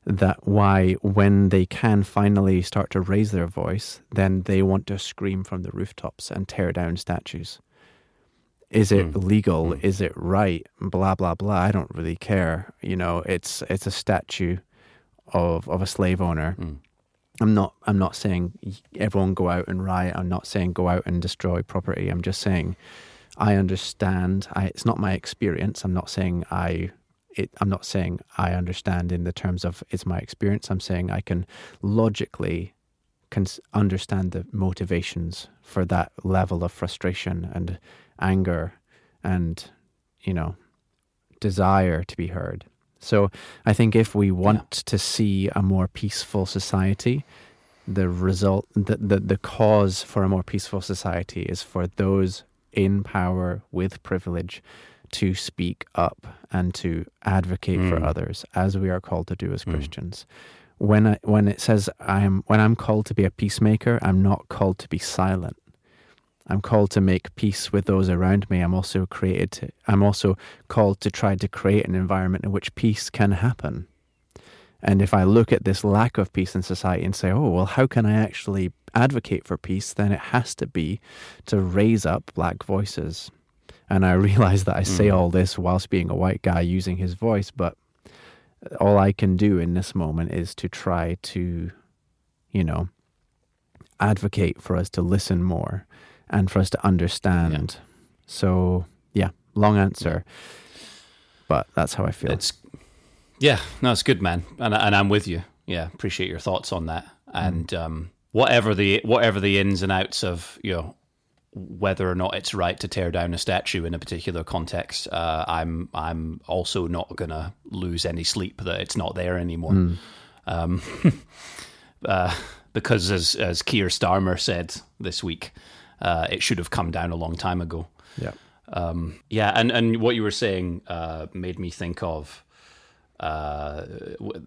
that why when they can finally start to raise their voice, then they want to scream from the rooftops and tear down statues. Is it Mm. legal? Mm. Is it right? Blah blah blah. I don't really care. You know, it's it's a statue of of a slave owner. Mm. I'm not I'm not saying everyone go out and riot. I'm not saying go out and destroy property. I'm just saying I understand. I, it's not my experience. I'm not saying I. It, I'm not saying I understand in the terms of it's my experience. I'm saying I can logically can understand the motivations for that level of frustration and anger and you know desire to be heard. So I think if we want to see a more peaceful society, the result, the, the, the cause for a more peaceful society is for those in power with privilege to speak up and to advocate for Mm. others, as we are called to do as Mm. Christians. When I, when it says I am when I'm called to be a peacemaker, I'm not called to be silent. I'm called to make peace with those around me. I'm also created to, I'm also called to try to create an environment in which peace can happen. And if I look at this lack of peace in society and say, oh, well, how can I actually advocate for peace? Then it has to be to raise up black voices. And I *laughs* realize that I say Mm. all this whilst being a white guy using his voice, but all I can do in this moment is to try to, you know, advocate for us to listen more and for us to understand. So, yeah, long answer, but that's how I feel. It's yeah, no, it's good, man, and and I'm with you. Yeah, appreciate your thoughts on that. And um, whatever the whatever the ins and outs of you know whether or not it's right to tear down a statue in a particular context, uh, I'm I'm also not gonna lose any sleep that it's not there anymore. Um, *laughs* uh, because as as Keir Starmer said this week, uh, it should have come down a long time ago. yeah. Um, yeah, and, and what you were saying uh, made me think of uh,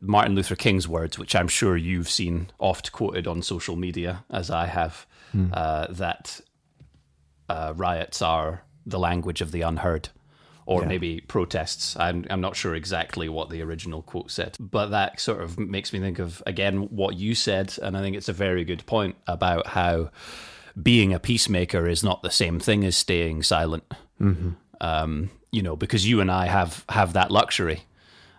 Martin Luther King's words, which I'm sure you've seen oft quoted on social media, as I have, uh, that uh, riots are the language of the unheard. Or Yeah. maybe protests. I'm I'm not sure exactly what the original quote said, but that sort of makes me think of again what you said, and I think it's a very good point about how being a peacemaker is not the same thing as staying silent. Um, you know, because you and I have have that luxury.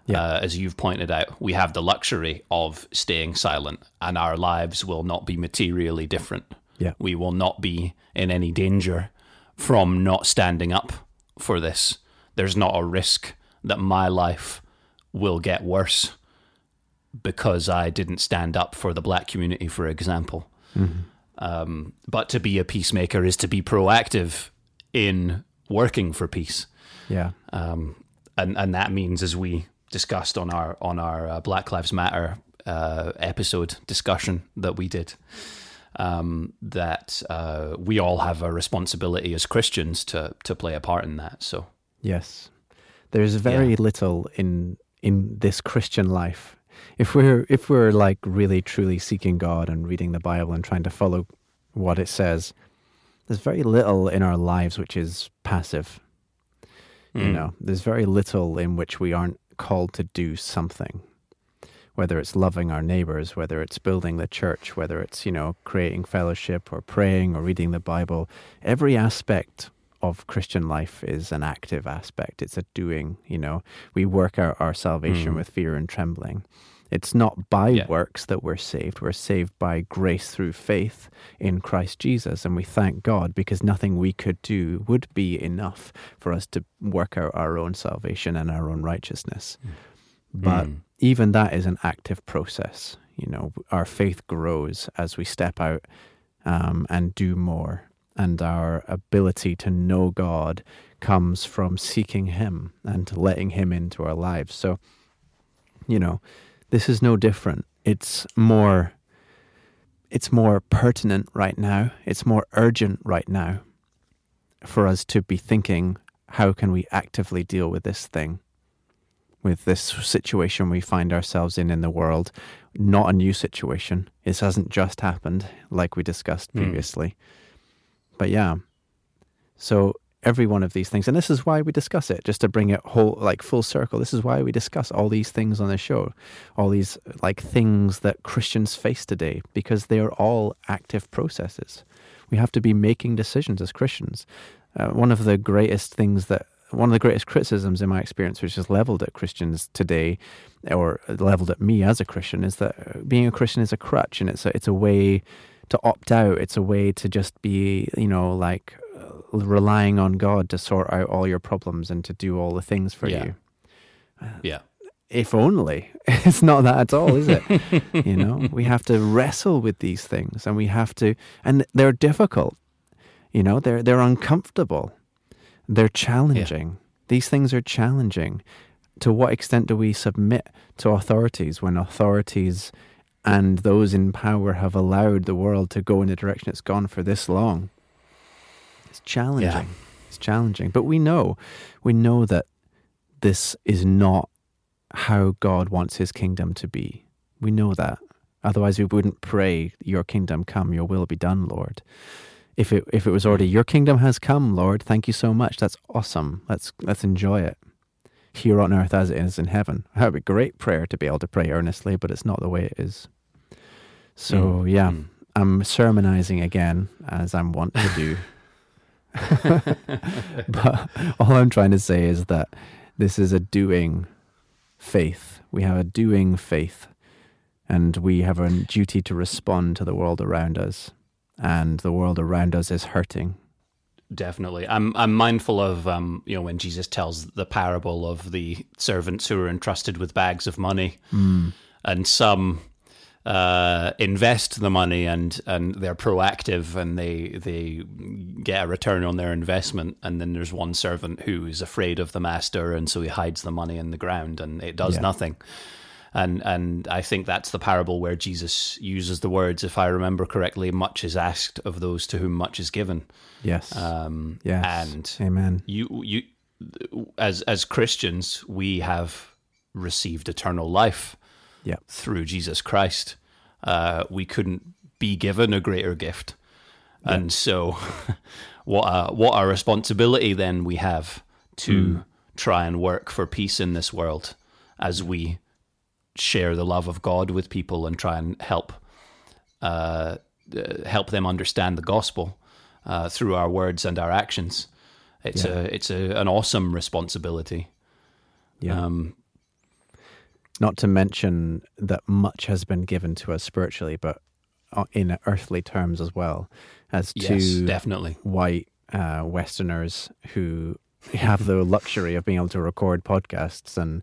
Yeah. Uh, as you've pointed out, we have the luxury of staying silent, and our lives will not be materially different. Yeah. We will not be in any danger from not standing up for this. There's not a risk that my life will get worse because I didn't stand up for the black community, for example. Um, but to be a peacemaker is to be proactive in working for peace, Yeah. um, and and that means, as we discussed on our on our uh, Black Lives Matter uh, episode discussion that we did, um, that uh, we all have a responsibility as Christians to to play a part in that. So Yes. There's very Yeah. little in in this Christian life. If we're if we're like really truly seeking God and reading the Bible and trying to follow what it says, there's very little in our lives which is passive. You Mm. know, there's very little in which we aren't called to do something. Whether it's loving our neighbors, whether it's building the church, whether it's, you know, creating fellowship or praying or reading the Bible, every aspect of Christian life is an active aspect. It's a doing, you know. We work out our salvation Mm. with fear and trembling. It's not by Yeah. works that we're saved. We're saved by grace through faith in Christ Jesus. And we thank God because nothing we could do would be enough for us to work out our own salvation and our own righteousness. But Mm. even that is an active process. You know, our faith grows as we step out um, and do more. And our ability to know God comes from seeking Him and letting Him into our lives. So, you know, this is no different. It's more it's more pertinent right now. It's more urgent right now for us to be thinking how can we actively deal with this thing? With this situation we find ourselves in in the world, not a new situation. This hasn't just happened, like we discussed Hmm. previously. But yeah, so every one of these things, and this is why we discuss it, just to bring it whole like full circle. This is why we discuss all these things on the show, all these like things that Christians face today, because they are all active processes. We have to be making decisions as Christians. Uh, one of the greatest things that one of the greatest criticisms in my experience, which is leveled at Christians today, or leveled at me as a Christian, is that uh, being a Christian is a crutch, and it's a it's a way to opt out. It's a way to just be, you know, like relying on God to sort out all your problems and to do all the things for Yeah. you. Uh, yeah. If only. *laughs* It's not that at all, is it? *laughs* you know, we have to wrestle with these things and we have to and they're difficult. You know, they're they're uncomfortable. They're challenging. These things are challenging. To what extent do we submit to authorities when authorities and those in power have allowed the world to go in the direction it's gone for this long? It's challenging. It's challenging. But we know, we know that this is not how God wants his kingdom to be. We know that. Otherwise, we wouldn't pray, Your kingdom come, Your will be done, Lord. If it if it was already Your kingdom has come, Lord, thank you so much. That's awesome. Let's let's enjoy it here on earth as it is in heaven. That would be a great prayer to be able to pray earnestly, but it's not the way it is. So Mm, yeah, mm. I'm sermonizing again as I'm wont to do. *laughs* *laughs* but all I'm trying to say is that this is a doing faith. We have a doing faith, and we have a duty to respond to the world around us. And the world around us is hurting. Definitely, I'm I'm mindful of um, you know when Jesus tells the parable of the servants who are entrusted with bags of money, and some uh, invest the money and and they're proactive and they they get a return on their investment, and then there's one servant who is afraid of the master, and so he hides the money in the ground and it does Yeah. nothing. And and I think that's the parable where Jesus uses the words, if I remember correctly, much is asked of those to whom much is given. Yes. Um, yes. and Amen. you you as as Christians we have received eternal life Yep. through Jesus Christ. Uh, we couldn't be given a greater gift, and so *laughs* what a what a responsibility then we have to try and work for peace in this world as we share the love of God with people and try and help uh, uh, help them understand the gospel uh, through our words and our actions. It's Yeah. a it's a, an awesome responsibility. Yeah. Um, Not to mention that much has been given to us spiritually, but uh, in earthly terms as well, as yes, two definitely. white uh, Westerners who have the *laughs* luxury of being able to record podcasts and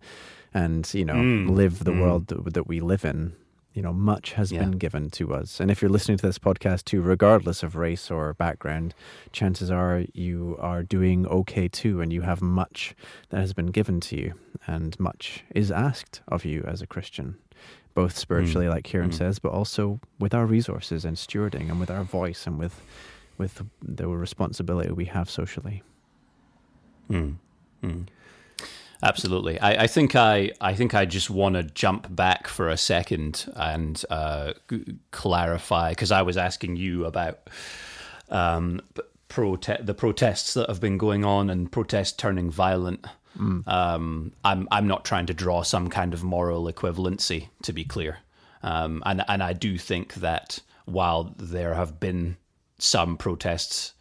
and you know Mm, live the mm. world that, that we live in. You know, much has Yeah. been given to us, and if you're listening to this podcast too, regardless of race or background, chances are you are doing okay too, and you have much that has been given to you, and much is asked of you as a Christian, both spiritually, like Kieran Mm. says, but also with our resources and stewarding, and with our voice, and with with the responsibility we have socially. Mm. Mm. Absolutely. I, I think I I think I just want to jump back for a second and uh, c- clarify because I was asking you about um, prote- the protests that have been going on and protests turning violent. Um, I'm I'm not trying to draw some kind of moral equivalency, to be clear, um, and and I do think that while there have been some protests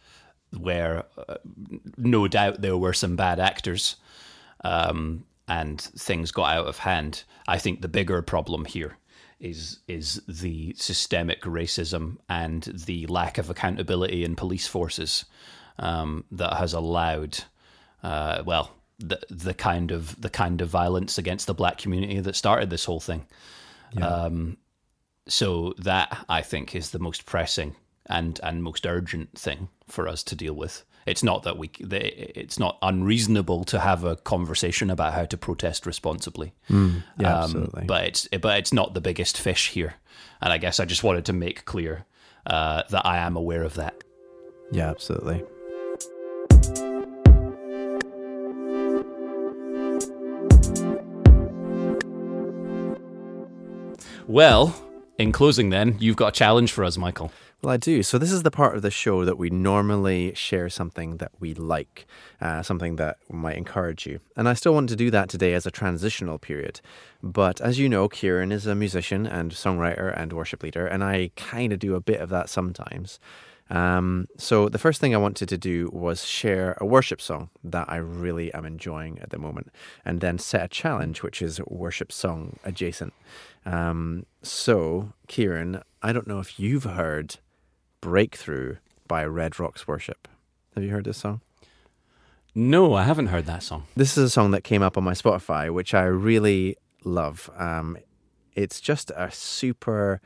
where uh, no doubt there were some bad actors um, and things got out of hand, I think the bigger problem here is is the systemic racism and the lack of accountability in police forces um, that has allowed, uh, well, the the kind of the kind of violence against the black community that started this whole thing. Um, so that I think is the most pressing and and most urgent thing for us to deal with. It's not that we it's not unreasonable to have a conversation about how to protest responsibly. Mm, Yeah, Um, absolutely. But it's but it's not the biggest fish here, and I guess I just wanted to make clear uh, that I am aware of that. yeah, absolutely. Well, in closing, then you've got a challenge for us, Michael. Well, I do. So, this is the part of the show that we normally share something that we like, uh, something that might encourage you. And I still want to do that today as a transitional period. But as you know, Kieran is a musician and songwriter and worship leader, and I kind of do a bit of that sometimes. Um, so, the first thing I wanted to do was share a worship song that I really am enjoying at the moment, and then set a challenge, which is worship song adjacent. Um, so, Kieran, I don't know if you've heard Breakthrough by Red Rocks Worship. Have you heard this song? No, I haven't heard that song. This is a song that came up on my Spotify, which I really love. Um, it's just a super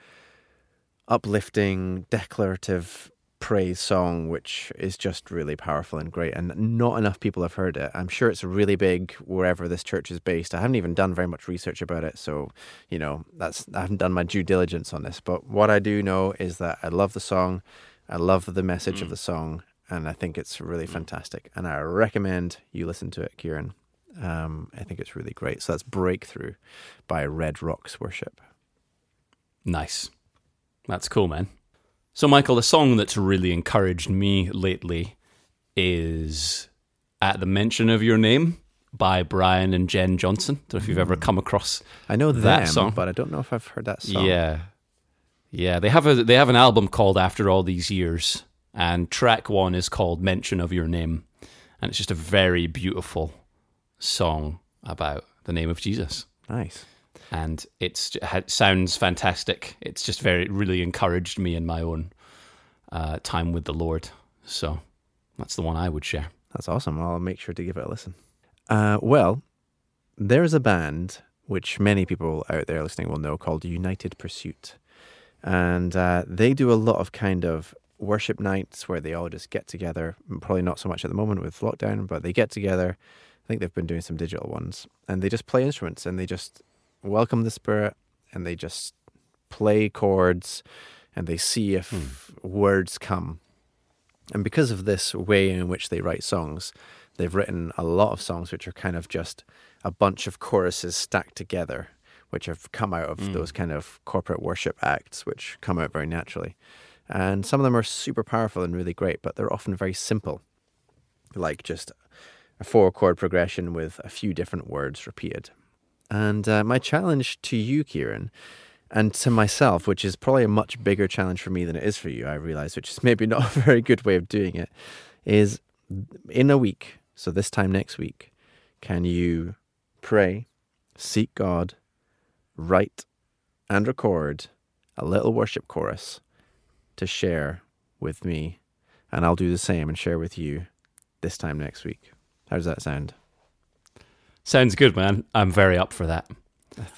uplifting, declarative praise song, which is just really powerful and great. And not enough people have heard it. I'm sure it's really big wherever this church is based. I haven't even done very much research about it, so you know that's I haven't done my due diligence on this. But what I do know is that I love the song, I love the message of the song, and I think it's really fantastic. And I recommend you listen to it, Kieran. Um, I think it's really great. So that's Breakthrough by Red Rocks Worship. Nice. That's cool, man. So, Michael, the song that's really encouraged me lately is At the Mention of Your Name by Brian and Jenn Johnson. Don't know if you've ever hmm. come across I know that song. but I don't know if I've heard that song. Yeah. Yeah, they have a they have an album called After All These Years, and track one is called Mention of Your Name. And it's just a very beautiful song about the name of Jesus. Nice. And it sounds fantastic. It's just very really encouraged me in my own uh, time with the Lord. So that's the one I would share. That's awesome. I'll make sure to give it a listen. Uh, well, there's a band which many people out there listening will know called United Pursuit. And uh, they do a lot of kind of worship nights where they all just get together. Probably not so much at the moment with lockdown, but they get together. I think they've been doing some digital ones. And they just play instruments and they just welcome the Spirit and they just play chords and they see if hmm. words come. And because of this way in which they write songs, they've written a lot of songs which are kind of just a bunch of choruses stacked together, which have come out of hmm. those kind of corporate worship acts, which come out very naturally. And some of them are super powerful and really great, but they're often very simple, like just a four chord progression with a few different words repeated. And uh, my challenge to you, Kieran, and to myself, which is probably a much bigger challenge for me than it is for you, I realize, which is maybe *laughs* not a very good way of doing it, is in a week, so this time next week, can you pray, seek God, write, and record a little worship chorus to share with me? And I'll do the same and share with you this time next week. How does that sound? Sounds good, man. I'm very up for that.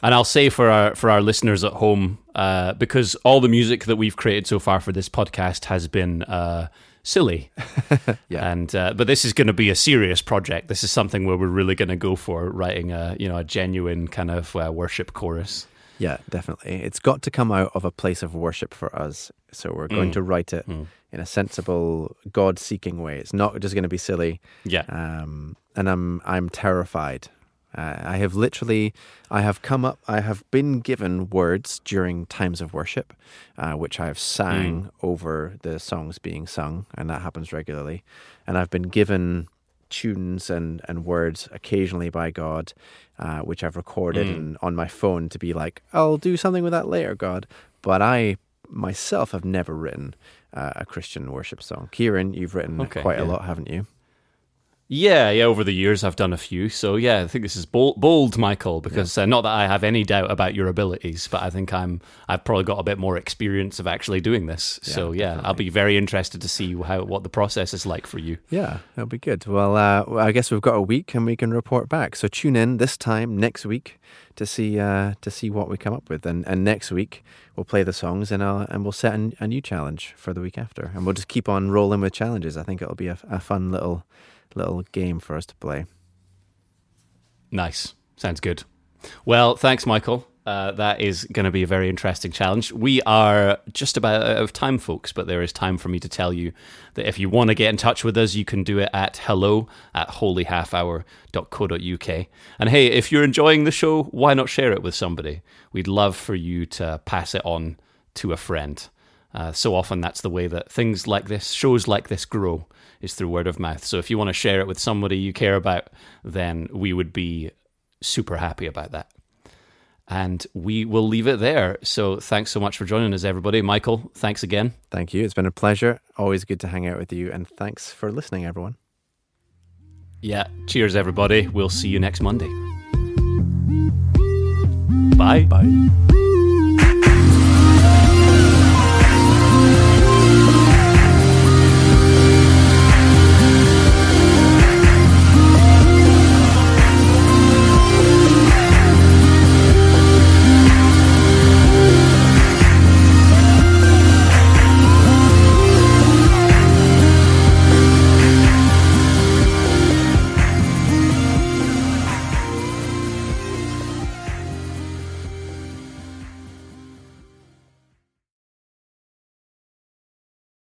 And I'll say for our for our listeners at home, uh, because all the music that we've created so far for this podcast has been uh, silly, *laughs* Yeah. and uh, but this is going to be a serious project. This is something where we're really going to go for writing a you know a genuine kind of uh, worship chorus. Yeah, definitely. It's got to come out of a place of worship for us. So we're going to write it in a sensible, God-seeking way. It's not just going to be silly. Yeah, Um, and I'm I'm terrified Uh, I have literally, I have come up, I have been given words during times of worship, uh, which I have sang over the songs being sung, and that happens regularly. And I've been given tunes and, and words occasionally by God, uh, which I've recorded and on my phone to be like, I'll do something with that later, God. But I myself have never written uh, a Christian worship song. Kieran, you've written Okay, quite a lot, haven't you? Yeah, yeah. Over the years, I've done a few. So yeah, I think this is bold, bold Michael, because uh, not that I have any doubt about your abilities, but I think I'm I've probably got a bit more experience of actually doing this. so yeah, I'll be very interested to see how what the process is like for you. Yeah, that'll be good. Well, uh, I guess we've got a week and we can report back. So tune in this time next week to see uh, to see what we come up with, and, and next week we'll play the songs and uh, and we'll set an, a new challenge for the week after, and we'll just keep on rolling with challenges. I think it'll be a, a fun little little game for us to play. Nice. Sounds good. Well, thanks, Michael. Uh, that is going to be a very interesting challenge. We are just about out of time, folks, but there is time for me to tell you that if you want to get in touch with us, you can do it at hello at holyhalfhour.co.uk. And hey, if you're enjoying the show, why not share it with somebody? We'd love for you to pass it on to a friend. Uh, so often that's the way that things like this, shows like this grow, is through word of mouth. So if you want to share it with somebody you care about, then we would be super happy about that. And we will leave it there. So thanks so much for joining us, everybody. Michael, thanks again. Thank you. It's been a pleasure. Always good to hang out with you, and thanks for listening, everyone. Yeah, cheers, everybody. We'll see you next Monday. Bye. Bye.